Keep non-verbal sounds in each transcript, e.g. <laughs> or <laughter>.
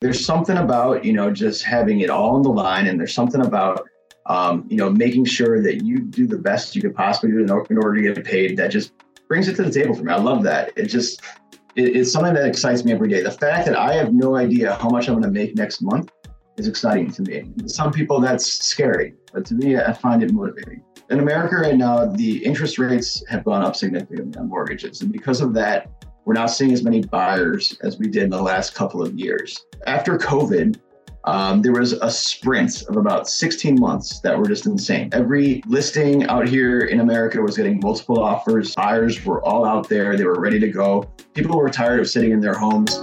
there's something about you know just having it all on the line, and there's something about um, you know making sure that you do the best you could possibly do in order to get paid. That just brings it to the table for me. I love that. It just it, it's something that excites me every day. The fact that I have no idea how much I'm going to make next month is exciting to me. Some people that's scary, but to me, I find it motivating. In America right now, the interest rates have gone up significantly on mortgages, and because of that, we're not seeing as many buyers as we did in the last couple of years. After COVID, um, there was a sprint of about 16 months that were just insane. Every listing out here in America was getting multiple offers. Buyers were all out there, they were ready to go. People were tired of sitting in their homes.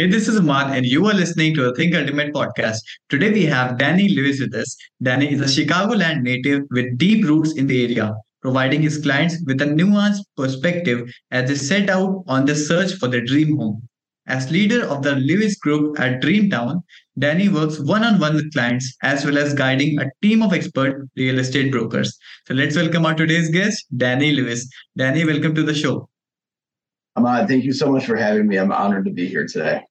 Hey, this is Aman, and you are listening to the Think Ultimate podcast. Today we have Danny Lewis with us. Danny is a Chicagoland native with deep roots in the area, providing his clients with a nuanced perspective as they set out on the search for their dream home. As leader of the Lewis Group at Dream Town, Danny works one on one with clients as well as guiding a team of expert real estate brokers. So let's welcome our today's guest, Danny Lewis. Danny, welcome to the show. Ahmad, thank you so much for having me. I'm honored to be here today.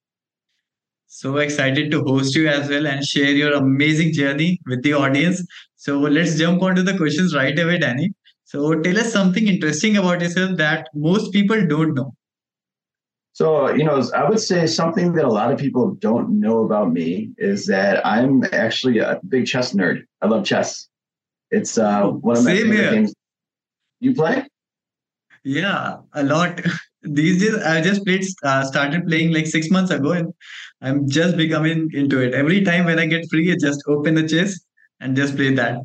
So excited to host you as well and share your amazing journey with the audience. So let's jump onto the questions right away, Danny. So tell us something interesting about yourself that most people don't know. So, you know, I would say something that a lot of people don't know about me is that I'm actually a big chess nerd. I love chess. It's uh, one of my favorite here. games. You play? Yeah, a lot. <laughs> These days, I just played, uh, started playing like six months ago, and I'm just becoming into it. Every time when I get free, I just open the chess and just play that.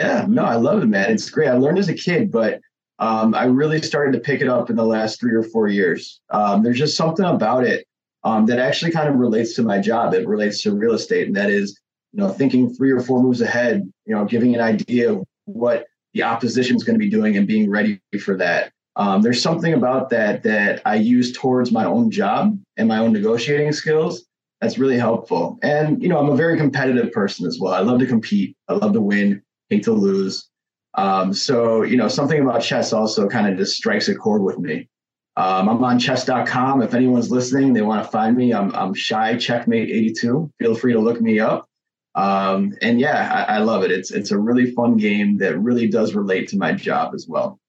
Yeah, no, I love it, man. It's great. I learned as a kid, but um, I really started to pick it up in the last three or four years. Um, there's just something about it um, that actually kind of relates to my job. It relates to real estate, and that is, you know, thinking three or four moves ahead. You know, giving an idea of what the opposition is going to be doing and being ready for that. Um, there's something about that that I use towards my own job and my own negotiating skills. That's really helpful. And you know, I'm a very competitive person as well. I love to compete. I love to win. Hate to lose. Um, so you know, something about chess also kind of just strikes a chord with me. Um, I'm on chess.com. If anyone's listening, they want to find me. I'm, I'm shy checkmate 82. Feel free to look me up. Um, and yeah, I, I love it. It's it's a really fun game that really does relate to my job as well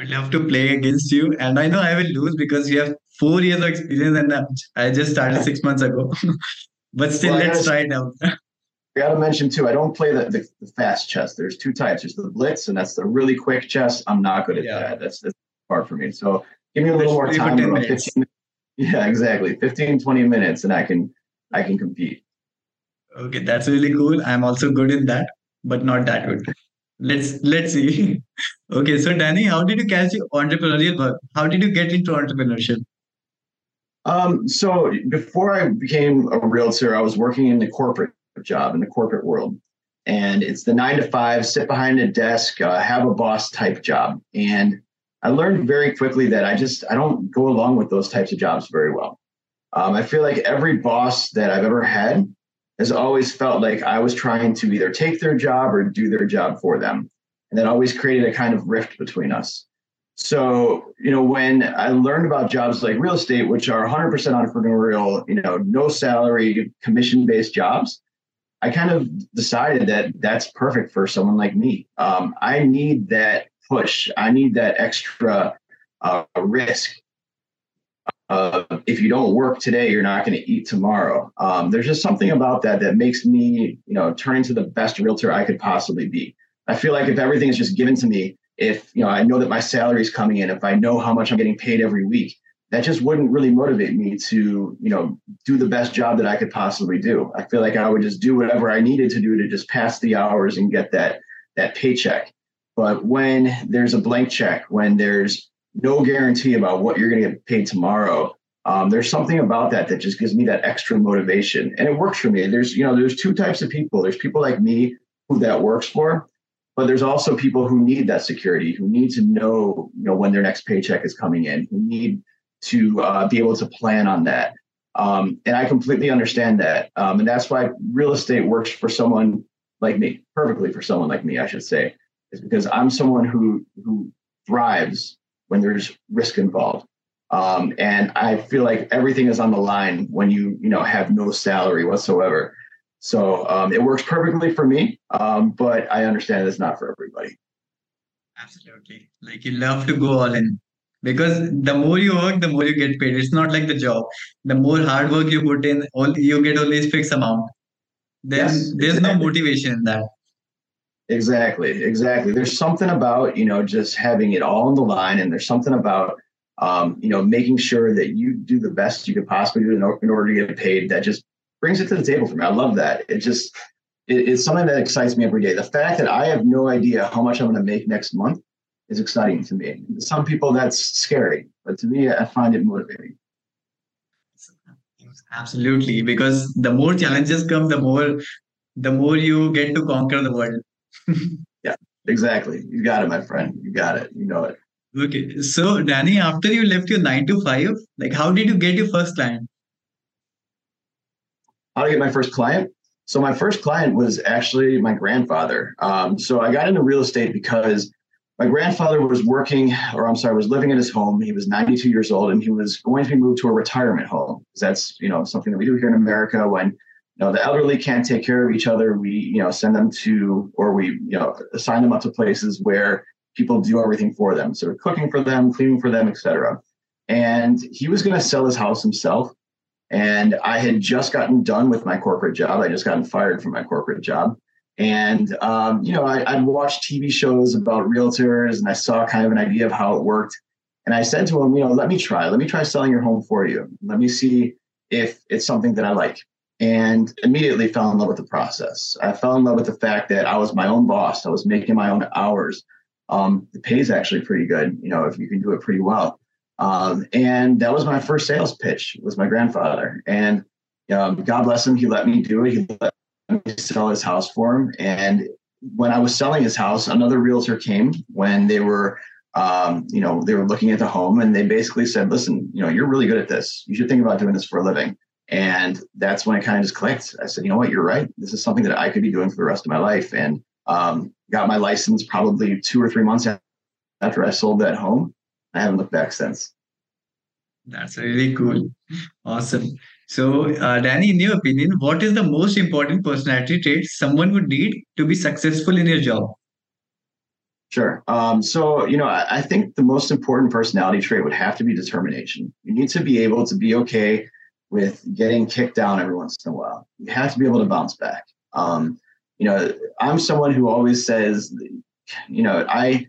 would love to play against you. And I know I will lose because you have four years of experience and uh, I just started six months ago. <laughs> but still, well, let's try it now. <laughs> I got to mention too, I don't play the, the, the, fast chess. There's two types. There's the blitz, and that's the really quick chess. I'm not good at yeah. that. That's, that's hard for me. So give me a little more time. 15, <laughs> yeah, exactly. 15, 20 minutes, and I can I can compete. Okay, that's really cool. I'm also good in that, but not that good let's let's see. <laughs> Okay so danny how did you catch entrepreneurial work? How did you get into entrepreneurship? Um, so before i became a realtor i was working in the corporate job in the corporate world. And it's the nine to five sit behind a desk uh, have a boss type job. And i learned very quickly that i just i don't go along with those types of jobs very well. Um, i feel like every boss that i've ever had has always felt like I was trying to either take their job or do their job for them. And that always created a kind of rift between us. So, you know, when I learned about jobs like real estate, which are 100% entrepreneurial, you know, no salary, commission based jobs, I kind of decided that that's perfect for someone like me. Um, I need that push, I need that extra uh, risk uh, if you don't work today, you're not going to eat tomorrow. Um, there's just something about that that makes me, you know, turn into the best realtor I could possibly be. I feel like if everything is just given to me, if you know, I know that my salary is coming in, if I know how much I'm getting paid every week, that just wouldn't really motivate me to, you know, do the best job that I could possibly do. I feel like I would just do whatever I needed to do to just pass the hours and get that that paycheck. But when there's a blank check, when there's no guarantee about what you're going to get paid tomorrow. Um, there's something about that that just gives me that extra motivation, and it works for me. There's you know there's two types of people. There's people like me who that works for, but there's also people who need that security, who need to know you know when their next paycheck is coming in, who need to uh, be able to plan on that. Um, and I completely understand that, um, and that's why real estate works for someone like me, perfectly for someone like me, I should say, is because I'm someone who who thrives when there's risk involved. Um, and I feel like everything is on the line when you you know have no salary whatsoever. So um, it works perfectly for me, um, but I understand it's not for everybody. Absolutely, like you love to go all in because the more you work, the more you get paid. It's not like the job. The more hard work you put in, all you get only a fixed amount. Then yes, there's exactly. no motivation in that. Exactly, exactly. There's something about you know just having it all on the line, and there's something about um, you know, making sure that you do the best you could possibly do in, order to get paid. That just brings it to the table for me. I love that. It just it, it's something that excites me every day. The fact that I have no idea how much I'm going to make next month is exciting to me. Some people that's scary, but to me, I find it motivating. Absolutely, because the more challenges come, the more the more you get to conquer the world. <laughs> yeah, exactly. You got it, my friend. You got it. You know it. Okay. So, Danny, after you left your nine to five, like how did you get your first client? How to get my first client? So, my first client was actually my grandfather. Um, so, I got into real estate because my grandfather was working, or I'm sorry, was living in his home. He was 92 years old, and he was going to be moved to a retirement home. That's you know something that we do here in America when know the elderly can't take care of each other. We you know send them to, or we you know assign them up to places where people do everything for them. So cooking for them, cleaning for them, etc. And he was going to sell his house himself. And I had just gotten done with my corporate job. I just gotten fired from my corporate job. And, um, you know, I, I'd watched TV shows about realtors and I saw kind of an idea of how it worked. And I said to him, you know, let me try, let me try selling your home for you. Let me see if it's something that I like. And immediately fell in love with the process. I fell in love with the fact that I was my own boss. I was making my own hours um, the pay is actually pretty good, you know, if you can do it pretty well. Um, and that was my first sales pitch was my grandfather. And um, God bless him, he let me do it. He let me sell his house for him. And when I was selling his house, another realtor came when they were, um, you know, they were looking at the home and they basically said, listen, you know, you're really good at this. You should think about doing this for a living. And that's when it kind of just clicked. I said, you know what, you're right. This is something that I could be doing for the rest of my life. And um, got my license probably two or three months after I sold that home. I haven't looked back since. That's really cool. Awesome. So, uh, Danny, in your opinion, what is the most important personality trait someone would need to be successful in your job? Sure. Um, so, you know, I, I, think the most important personality trait would have to be determination. You need to be able to be okay with getting kicked down every once in a while. You have to be able to bounce back. Um, you know, I'm someone who always says, you know, I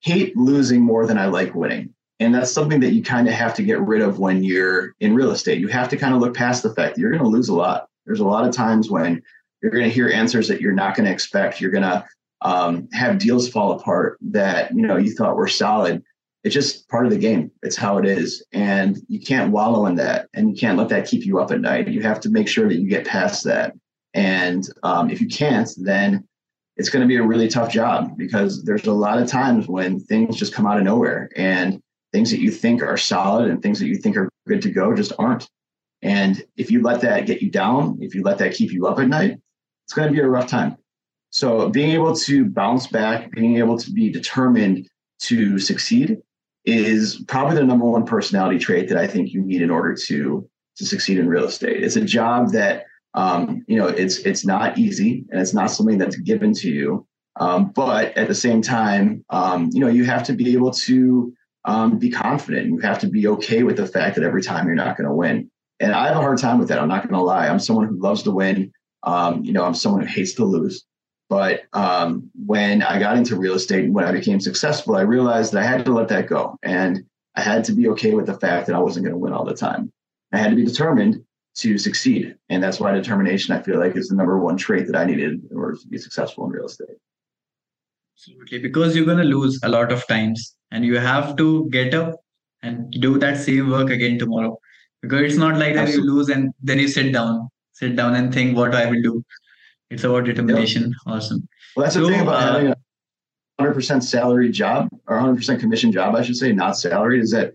hate losing more than I like winning. And that's something that you kind of have to get rid of when you're in real estate. You have to kind of look past the fact that you're going to lose a lot. There's a lot of times when you're going to hear answers that you're not going to expect. You're going to um, have deals fall apart that you know you thought were solid. It's just part of the game. It's how it is, and you can't wallow in that, and you can't let that keep you up at night. You have to make sure that you get past that and um, if you can't, then it's going to be a really tough job because there's a lot of times when things just come out of nowhere and things that you think are solid and things that you think are good to go just aren't. And if you let that get you down, if you let that keep you up at night, it's going to be a rough time. So being able to bounce back, being able to be determined to succeed is probably the number one personality trait that I think you need in order to to succeed in real estate. It's a job that um, you know, it's it's not easy and it's not something that's given to you. Um, but at the same time, um, you know, you have to be able to um, be confident. You have to be okay with the fact that every time you're not going to win. And I have a hard time with that. I'm not going to lie. I'm someone who loves to win. Um, you know, I'm someone who hates to lose. But um, when I got into real estate and when I became successful, I realized that I had to let that go. And I had to be okay with the fact that I wasn't going to win all the time. I had to be determined to succeed. And that's why determination, I feel like, is the number one trait that I needed in order to be successful in real estate. Absolutely. Because you're going to lose a lot of times and you have to get up and do that same work again tomorrow. Because it's not like that you lose and then you sit down, sit down and think what do I will do. It's about determination. Yep. Awesome. Well, that's so, the thing about uh, having a 100% salary job or 100% commission job, I should say, not salary, is that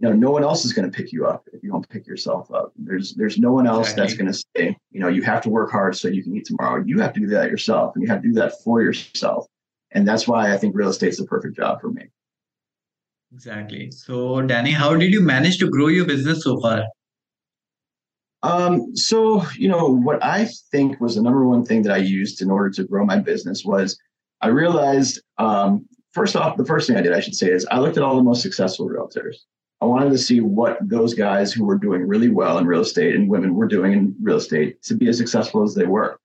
you know, no one else is going to pick you up if you don't pick yourself up. There's there's no one else exactly. that's going to say, you know, you have to work hard so you can eat tomorrow. You have to do that yourself, and you have to do that for yourself. And that's why I think real estate's the perfect job for me. Exactly. So, Danny, how did you manage to grow your business so far? Um, so, you know, what I think was the number one thing that I used in order to grow my business was I realized, um, first off, the first thing I did, I should say, is I looked at all the most successful realtors. I wanted to see what those guys who were doing really well in real estate and women were doing in real estate to be as successful as they were.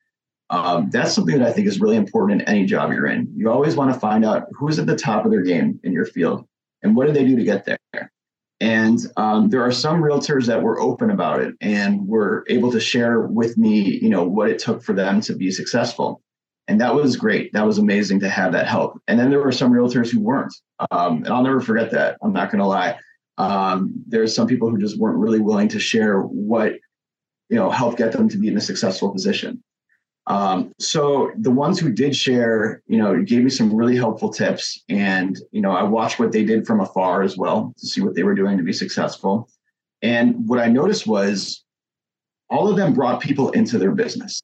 Um, that's something that I think is really important in any job you're in. You always want to find out who's at the top of their game in your field and what do they do to get there. And um, there are some realtors that were open about it and were able to share with me, you know, what it took for them to be successful. And that was great. That was amazing to have that help. And then there were some realtors who weren't. Um, and I'll never forget that. I'm not going to lie. Um, there's some people who just weren't really willing to share what, you know, helped get them to be in a successful position. Um, so the ones who did share, you know, gave me some really helpful tips, and you know, I watched what they did from afar as well to see what they were doing to be successful. And what I noticed was all of them brought people into their business.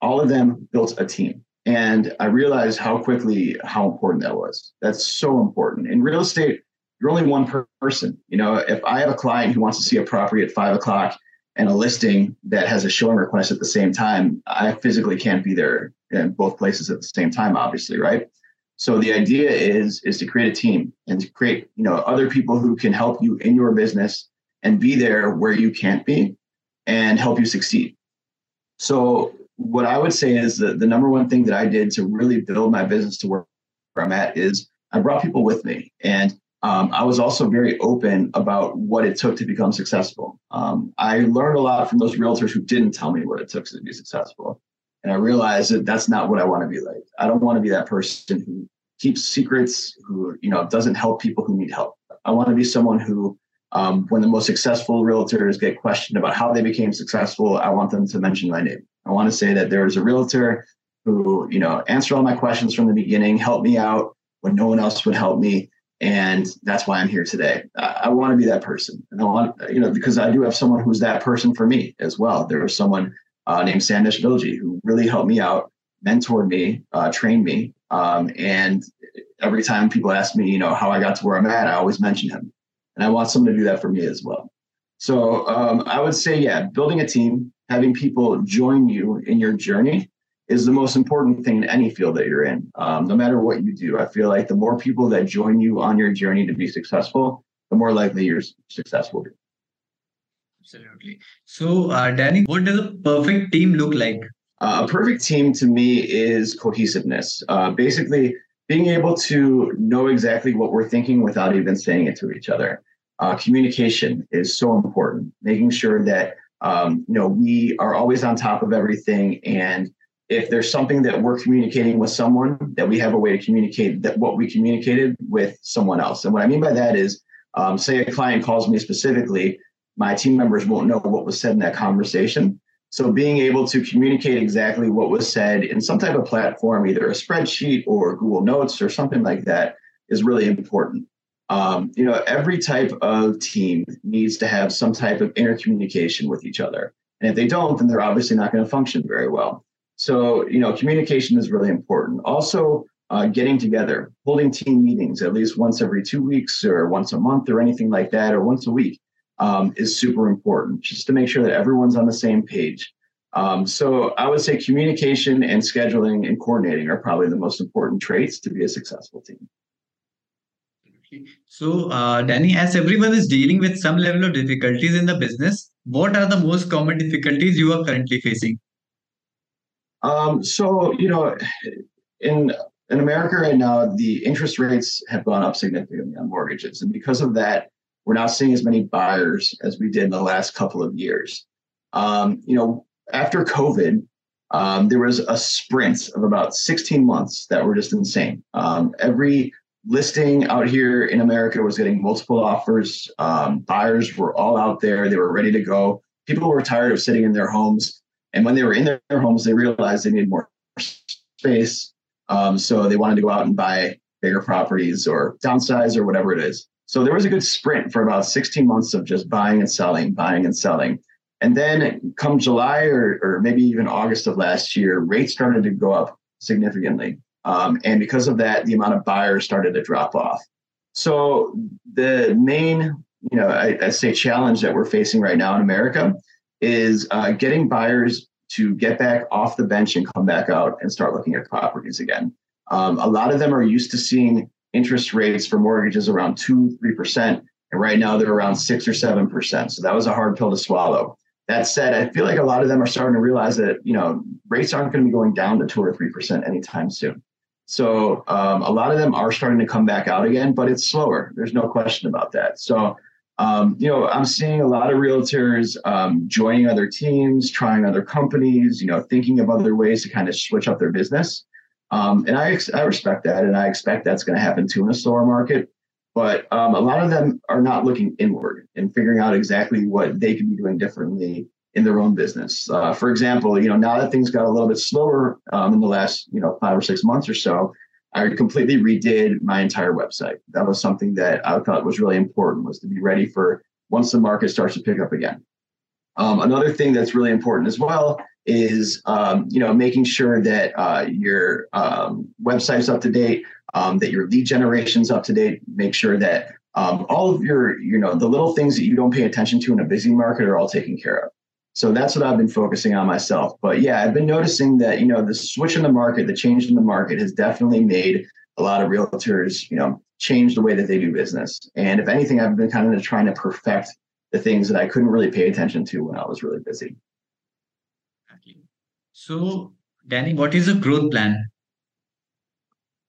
All of them built a team. And I realized how quickly how important that was. That's so important. In real estate, you're only one person. You know, if I have a client who wants to see a property at five o'clock and a listing that has a showing request at the same time, I physically can't be there in both places at the same time, obviously, right? So the idea is is to create a team and to create, you know, other people who can help you in your business and be there where you can't be and help you succeed. So what I would say is that the number one thing that I did to really build my business to where, I'm at is I brought people with me. And um, I was also very open about what it took to become successful. Um, I learned a lot from those realtors who didn't tell me what it took to be successful. And I realized that that's not what I want to be like. I don't want to be that person who keeps secrets, who you know doesn't help people who need help. I want to be someone who, um, when the most successful realtors get questioned about how they became successful, I want them to mention my name. I want to say that there was a realtor who you know answered all my questions from the beginning, helped me out when no one else would help me and that's why I'm here today. I, I want to be that person, and I want you know because I do have someone who's that person for me as well. There was someone uh, named Sandesh Vilji who really helped me out, mentored me, uh, trained me, um, and every time people ask me, you know, how I got to where I'm at, I always mention him, and I want someone to do that for me as well. So um, I would say, yeah, building a team, having people join you in your journey is the most important thing in any field that you're in. Um, no matter what you do, I feel like the more people that join you on your journey to be successful, the more likely you're successful. Absolutely. So, uh, Danny, what does a perfect team look like? Uh, a perfect team to me is cohesiveness. Uh, basically, being able to know exactly what we're thinking without even saying it to each other. Uh, communication is so important. Making sure that um, you know we are always on top of everything and if there's something that we're communicating with someone, that we have a way to communicate that what we communicated with someone else. And what I mean by that is, um, say a client calls me specifically, my team members won't know what was said in that conversation. So being able to communicate exactly what was said in some type of platform, either a spreadsheet or Google Notes or something like that, is really important. Um, you know, every type of team needs to have some type of intercommunication with each other. And if they don't, then they're obviously not going to function very well. So, you know, communication is really important. Also, uh, getting together, holding team meetings at least once every two weeks or once a month or anything like that, or once a week um, is super important just to make sure that everyone's on the same page. Um, so, I would say communication and scheduling and coordinating are probably the most important traits to be a successful team. So, uh, Danny, as everyone is dealing with some level of difficulties in the business, what are the most common difficulties you are currently facing? Um, so you know, in in America right now, the interest rates have gone up significantly on mortgages, and because of that, we're not seeing as many buyers as we did in the last couple of years. Um, you know, after COVID, um, there was a sprint of about 16 months that were just insane. Um, every listing out here in America was getting multiple offers. Um, buyers were all out there; they were ready to go. People were tired of sitting in their homes and when they were in their homes, they realized they needed more space. Um, so they wanted to go out and buy bigger properties or downsize or whatever it is. So there was a good sprint for about 16 months of just buying and selling, buying and selling. And then come July or, or maybe even August of last year, rates started to go up significantly. Um, and because of that, the amount of buyers started to drop off. So the main, you know, I, I say challenge that we're facing right now in America is uh, getting buyers to get back off the bench and come back out and start looking at properties again. Um, a lot of them are used to seeing interest rates for mortgages around two, three percent, and right now they're around six or seven percent. So that was a hard pill to swallow. That said, I feel like a lot of them are starting to realize that you know rates aren't going to be going down to two or three percent anytime soon. So um, a lot of them are starting to come back out again, but it's slower. There's no question about that. So um, you know, I'm seeing a lot of realtors um, joining other teams, trying other companies, you know, thinking of other ways to kind of switch up their business. Um, and I, I respect that, and I expect that's going to happen too in a slower market. But um, a lot of them are not looking inward and figuring out exactly what they could be doing differently in their own business. Uh, for example, you know, now that things got a little bit slower um, in the last, you know, five or six months or so, I completely redid my entire website. That was something that I thought was really important was to be ready for once the market starts to pick up again. Um, another thing that's really important as well is um, you know making sure that uh, your um, website's up to date, um, that your lead generation's up to date. Make sure that um, all of your you know the little things that you don't pay attention to in a busy market are all taken care of. So that's what I've been focusing on myself. But yeah, I've been noticing that, you know, the switch in the market, the change in the market has definitely made a lot of realtors, you know, change the way that they do business. And if anything, I've been kind of trying to perfect the things that I couldn't really pay attention to when I was really busy. So, Danny, what is the growth plan?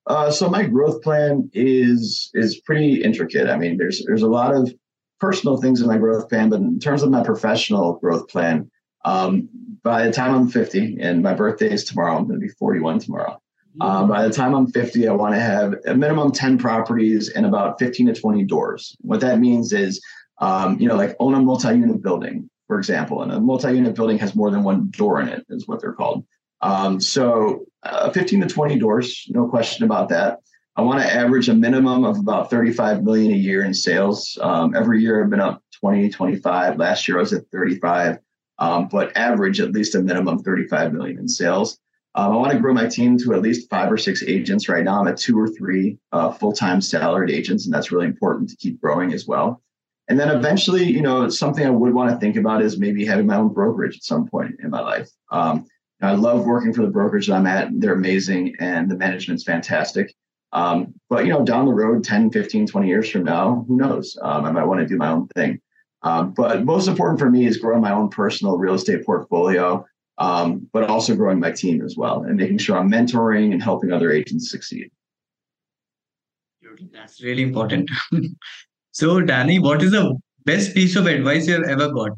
Uh, so my growth plan is is pretty intricate. I mean, there's there's a lot of personal things in my growth plan, but in terms of my professional growth plan, um, by the time I'm 50 and my birthday is tomorrow, I'm going to be 41 tomorrow. Um, by the time I'm 50, I want to have a minimum 10 properties and about 15 to 20 doors. What that means is, um, you know, like own a multi-unit building, for example, and a multi-unit building has more than one door in it, is what they're called. Um, so, uh, 15 to 20 doors, no question about that. I want to average a minimum of about 35 million a year in sales. Um, every year I've been up 20, 25. Last year I was at 35, um, but average at least a minimum 35 million in sales. Um, I want to grow my team to at least five or six agents. Right now I'm at two or three uh, full-time salaried agents, and that's really important to keep growing as well. And then eventually, you know, something I would want to think about is maybe having my own brokerage at some point in my life. Um, I love working for the brokerage that I'm at. They're amazing and the management's fantastic. Um, but you know, down the road, 10, 15, 20 years from now, who knows? Um, I might want to do my own thing. Um, but most important for me is growing my own personal real estate portfolio, um, but also growing my team as well and making sure I'm mentoring and helping other agents succeed. That's really important. <laughs> so, Danny, what is the best piece of advice you've ever got?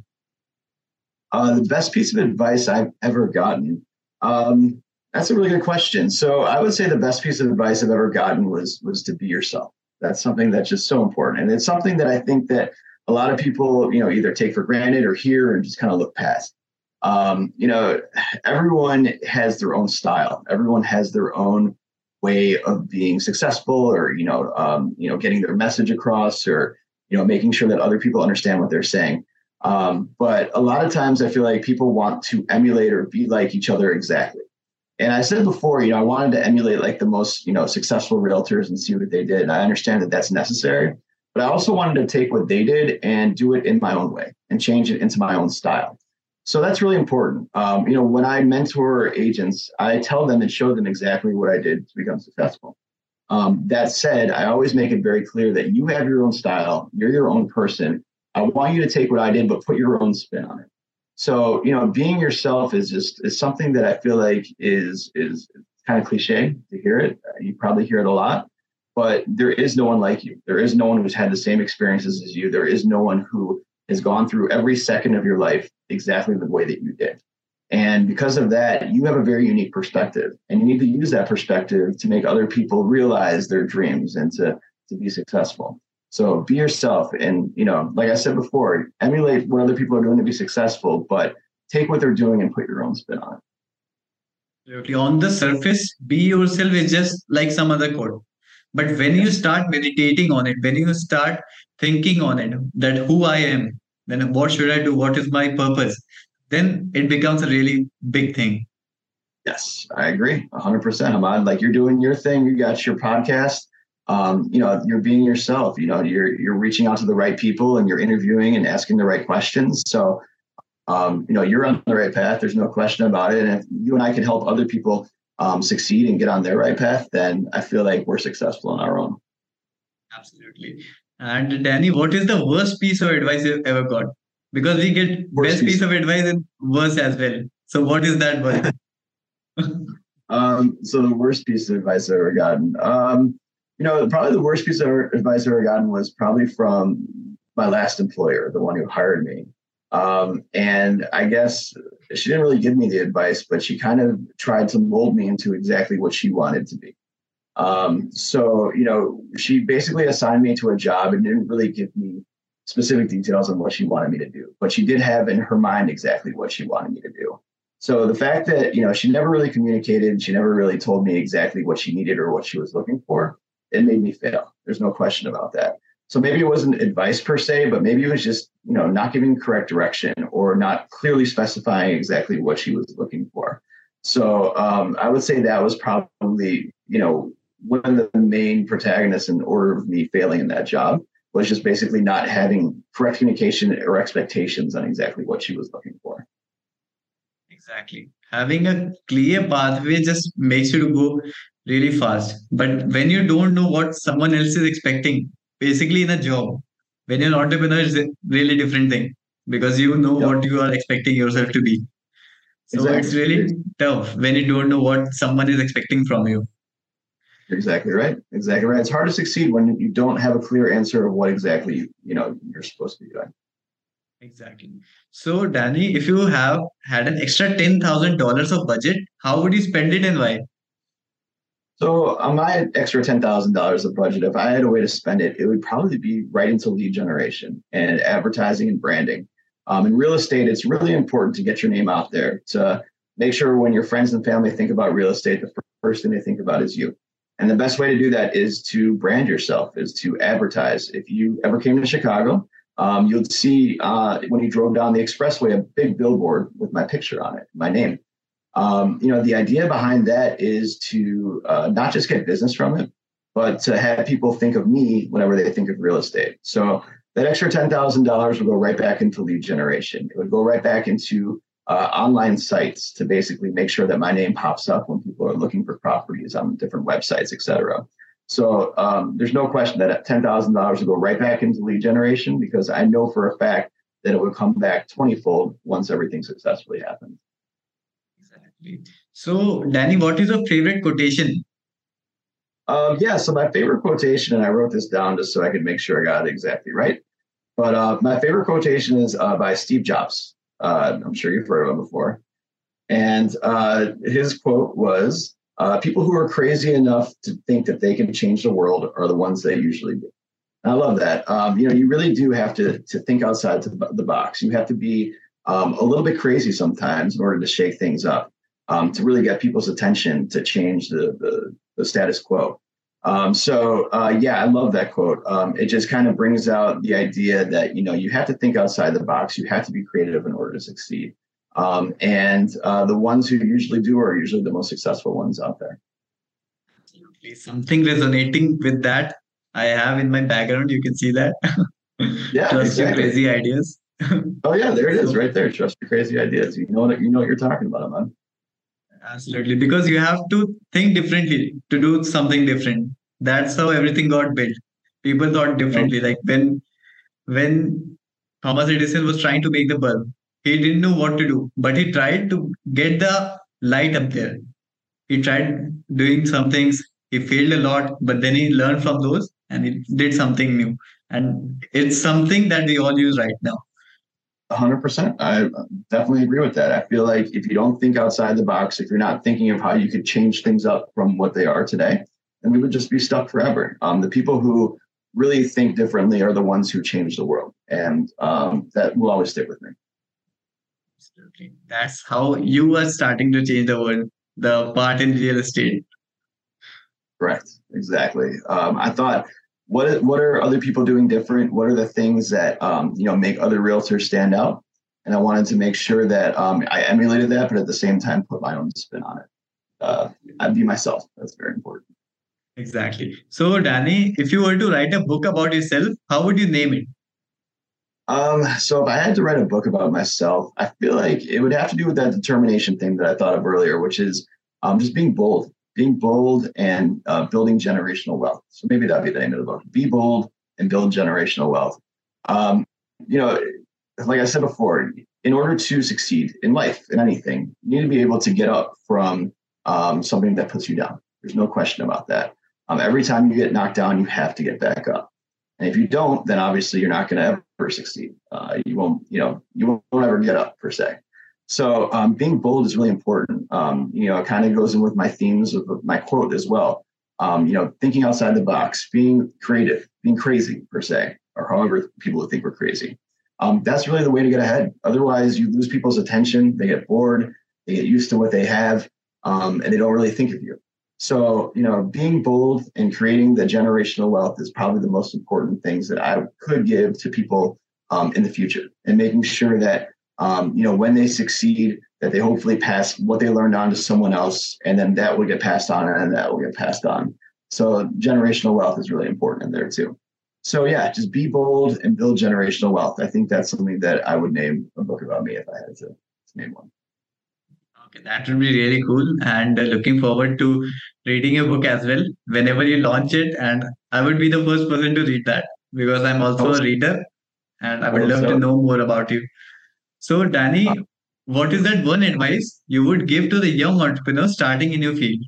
Uh, the best piece of advice I've ever gotten. Um, that's a really good question. So I would say the best piece of advice I've ever gotten was was to be yourself. That's something that's just so important, and it's something that I think that a lot of people, you know, either take for granted or hear and just kind of look past. Um, you know, everyone has their own style. Everyone has their own way of being successful, or you know, um, you know, getting their message across, or you know, making sure that other people understand what they're saying. Um, but a lot of times, I feel like people want to emulate or be like each other exactly. And I said before, you know, I wanted to emulate like the most, you know, successful realtors and see what they did. And I understand that that's necessary, but I also wanted to take what they did and do it in my own way and change it into my own style. So that's really important. Um, you know, when I mentor agents, I tell them and show them exactly what I did to become successful. Um, that said, I always make it very clear that you have your own style, you're your own person. I want you to take what I did, but put your own spin on it. So, you know, being yourself is just is something that I feel like is is kind of cliche to hear it. You probably hear it a lot, but there is no one like you. There is no one who's had the same experiences as you. There is no one who has gone through every second of your life exactly the way that you did. And because of that, you have a very unique perspective. And you need to use that perspective to make other people realize their dreams and to, to be successful. So be yourself. And, you know, like I said before, emulate what other people are doing to be successful, but take what they're doing and put your own spin on it. Absolutely. On the surface, be yourself is just like some other code. but when you start meditating on it when you start thinking on it that who i am then what should i do what is my purpose then it becomes a really big thing yes i agree 100% Hamad. like you're doing your thing you got your podcast um, you know you're being yourself you know you're you're reaching out to the right people and you're interviewing and asking the right questions. So um, you know you're on the right path there's no question about it. And if you and i can help other people um, succeed and get on their right path then i feel like we're successful on our own. Absolutely. And danny what is the worst piece of advice you've ever got? Because we get worst best piece. piece. of advice and worst as well. So what is that one? <laughs> Um, so the worst piece of advice i've ever gotten um, you know, probably the worst piece of advice I ever gotten was probably from my last employer, the one who hired me. Um, and I guess she didn't really give me the advice, but she kind of tried to mold me into exactly what she wanted to be. Um, so, you know, she basically assigned me to a job and didn't really give me specific details on what she wanted me to do, but she did have in her mind exactly what she wanted me to do. So the fact that, you know, she never really communicated, she never really told me exactly what she needed or what she was looking for it made me fail. There's no question about that. So maybe it wasn't advice per se, but maybe it was just, you know, not giving correct direction or not clearly specifying exactly what she was looking for. So um, I would say that was probably, you know, one of the main protagonists in order of me failing in that job was just basically not having correct communication or expectations on exactly what she was looking for. Exactly. Having a clear pathway just makes you to go really fast. But when you don't know what someone else is expecting, basically in a job, when you're an entrepreneur, it's a really different thing because you know what you are expecting yourself to be. So exactly. it's really tough when you don't know what someone is expecting from you. Exactly right. Exactly right. It's hard to succeed when you don't have a clear answer of what exactly you, you know you're supposed to be doing. Exactly. So, Danny, if you have had an extra ten thousand dollars of budget, how would you spend it and why? So on my extra ten thousand dollars of budget, if I had a way to spend it, it would probably be right into lead generation and advertising and branding. Um, in real estate, it's really important to get your name out there to make sure when your friends and family think about real estate, the first thing they think about is you. And the best way to do that is to brand yourself, is to advertise. If you ever came to Chicago, um, you'll see uh, when you drove down the expressway a big billboard with my picture on it, my name. Um, you know, the idea behind that is to uh, not just get business from it, but to have people think of me whenever they think of real estate. So that extra ten thousand dollars will go right back into lead generation. It would go right back into uh, online sites to basically make sure that my name pops up when people are looking for properties on different websites, et cetera. So um, there's no question that ten thousand dollars will go right back into lead generation because I know for a fact that it would come back twentyfold once everything successfully happens. So, Danny, what is your favorite quotation? Um, yeah, so my favorite quotation, and I wrote this down just so I could make sure I got it exactly right. But uh, my favorite quotation is uh, by Steve Jobs. Uh, I'm sure you've heard of him before. And uh, his quote was uh, People who are crazy enough to think that they can change the world are the ones that usually do. I love that. Um, you know, you really do have to, to think outside the box. You have to be um, a little bit crazy sometimes in order to shake things up um, to really get people's attention to change the, the, the status quo. Um, so uh, yeah, I love that quote. Um, it just kind of brings out the idea that you know you have to think outside the box. You have to be creative in order to succeed. Um, and uh, the ones who usually do are usually the most successful ones out there. Absolutely, something resonating with that I have in my background. You can see that. <laughs> yeah, trust exactly. your crazy ideas. <laughs> oh yeah, there it is, right there. Trust your crazy ideas. You know what you know what you're talking about, man. Absolutely, because you have to think differently to do something different. That's how everything got built. People thought differently. Like when when Thomas Edison was trying to make the bulb, he didn't know what to do, but he tried to get the light up there. He tried doing some things. He failed a lot, but then he learned from those and he did something new. And it's something that we all use right now. 100%. I definitely agree with that. I feel like if you don't think outside the box, if you're not thinking of how you could change things up from what they are today, then we would just be stuck forever. Um, the people who really think differently are the ones who change the world. And um, that will always stick with me. Absolutely. That's how you are starting to change the world, the part in real estate. Correct. Exactly. Um, I thought, what what are other people doing different? What are the things that um, you know make other realtors stand out? And I wanted to make sure that um, I emulated that, but at the same time put my own spin on it. Uh, I'd be myself. That's very important. Exactly. So, Danny, if you were to write a book about yourself, how would you name it? Um, so if I had to write a book about myself, I feel like it would have to do with that determination thing that I thought of earlier, which is um, just being bold, being bold and uh, building generational wealth. So maybe that'd be the name of the book. Be bold and build generational wealth. Um, you know, like I said before, in order to succeed in life, in anything, you need to be able to get up from um, something that puts you down. There's no question about that. Um, every time you get knocked down, you have to get back up. And if you don't, then obviously you're not going to ever succeed. Uh, you won't, you know, you won't ever get up per se. So um, being bold is really important. Um, you know, it kind of goes in with my themes of my quote as well. Um, you know, thinking outside the box, being creative, being crazy per se, or however people think we're crazy. Um, that's really the way to get ahead. Otherwise, you lose people's attention. They get bored. They get used to what they have, um, and they don't really think of you. So, you know, being bold and creating the generational wealth is probably the most important things that I could give to people um, in the future and making sure that, um, you know, when they succeed, that they hopefully pass what they learned on to someone else and then that will get passed on and that will get passed on. So generational wealth is really important in there too. So yeah, just be bold and build generational wealth. I think that's something that I would name a book about me if I had to name one. Okay, that would be really cool. And uh, looking forward to reading your book as well whenever you launch it. And I would be the first person to read that because I'm also a reader and I would love to know more about you. So, Danny, what is that one advice you would give to the young entrepreneur starting in your field?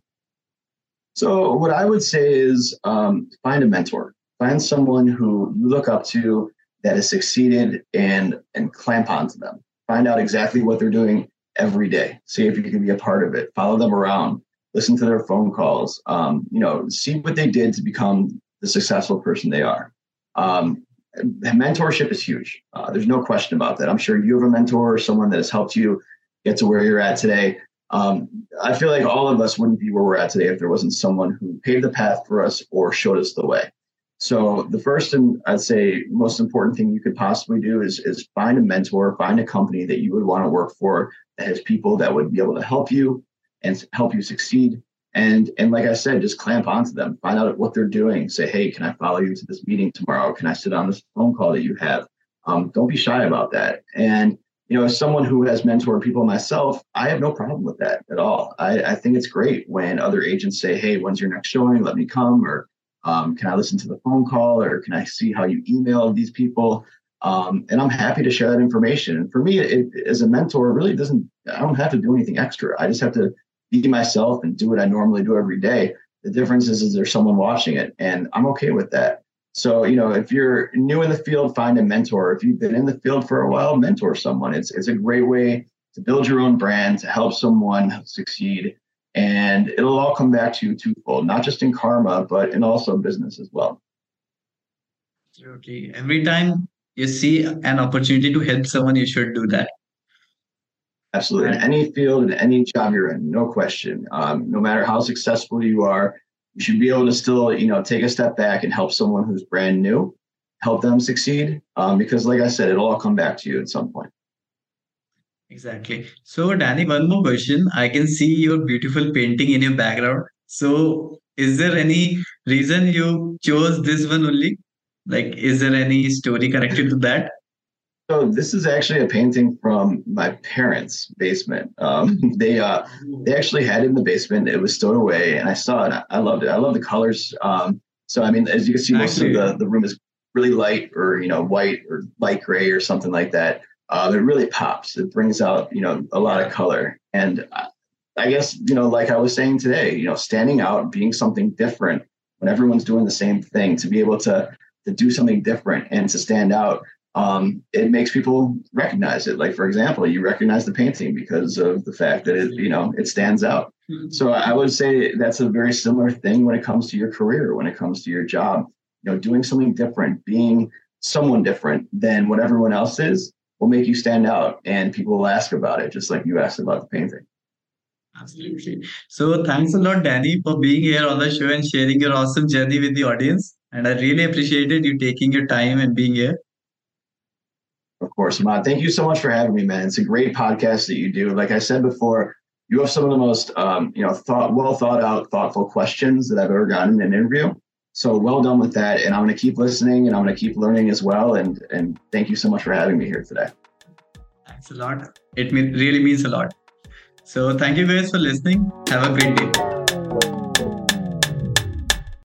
So, what I would say is um, find a mentor, find someone who you look up to that has succeeded and and clamp onto them. Find out exactly what they're doing every day. See if you can be a part of it. Follow them around. Listen to their phone calls. Um, you know, see what they did to become the successful person they are. Um, mentorship is huge. Uh, there's no question about that. I'm sure you have a mentor or someone that has helped you get to where you're at today. Um, I feel like all of us wouldn't be where we're at today if there wasn't someone who paved the path for us or showed us the way. So the first and I'd say most important thing you could possibly do is is find a mentor, find a company that you would want to work for that has people that would be able to help you and help you succeed. And and like I said, just clamp onto them, find out what they're doing. Say, hey, can I follow you to this meeting tomorrow? Can I sit on this phone call that you have? Um, don't be shy about that. And you know, as someone who has mentored people myself, I have no problem with that at all. I, I think it's great when other agents say, hey, when's your next showing? Let me come or um, can I listen to the phone call or can I see how you emailed these people? Um, and I'm happy to share that information. And for me, it, as a mentor, really doesn't, I don't have to do anything extra. I just have to be myself and do what I normally do every day. The difference is, is there's someone watching it and I'm okay with that. So, you know, if you're new in the field, find a mentor. If you've been in the field for a while, mentor someone. It's, it's a great way to build your own brand, to help someone succeed and it'll all come back to you twofold, not just in karma, but in also business as well. Absolutely. Every time you see an opportunity to help someone, you should do that. Absolutely. In any field, in any job you're in, no question. Um, no matter how successful you are, you should be able to still, you know, take a step back and help someone who's brand new, help them succeed. Um, because, like I said, it'll all come back to you at some point. Exactly. So, Danny, one more question. I can see your beautiful painting in your background. So, is there any reason you chose this one only? Like, is there any story connected to that? So this is actually a painting from my parents' basement. Um, <laughs> they uh, they actually had it in the basement. It was stowed away, and I saw it. I loved it. I love the colors. Um, so I mean, as you can see, most of the, the room is really light, or you know, white or light gray, or something like that uh, it really pops. It brings out, you know, a lot of color. And I guess, you know, like I was saying today, you know, standing out, being something different when everyone's doing the same thing, to be able to to do something different and to stand out, um, it makes people recognize it. Like for example, you recognize the painting because of the fact that it, you know, it stands out. Mm-hmm. So I would say that's a very similar thing when it comes to your career, when it comes to your job. You know, doing something different, being someone different than what everyone else is will make you stand out and people will ask about it, just like you asked about the painting. Absolutely. So thanks a lot, Danny, for being here on the show and sharing your awesome journey with the audience. And I really appreciated you taking your time and being here. Of course, Ahmad. Thank you so much for having me, man. It's a great podcast that you do. Like I said before, you have some of the most um, you know thought well thought out, thoughtful questions that I've ever gotten in an interview. So well done with that. And I'm going to keep listening and I'm going to keep learning as well. And and thank you so much for having me here today. Thanks a lot. It really means a lot. So thank you guys for listening. Have a great day.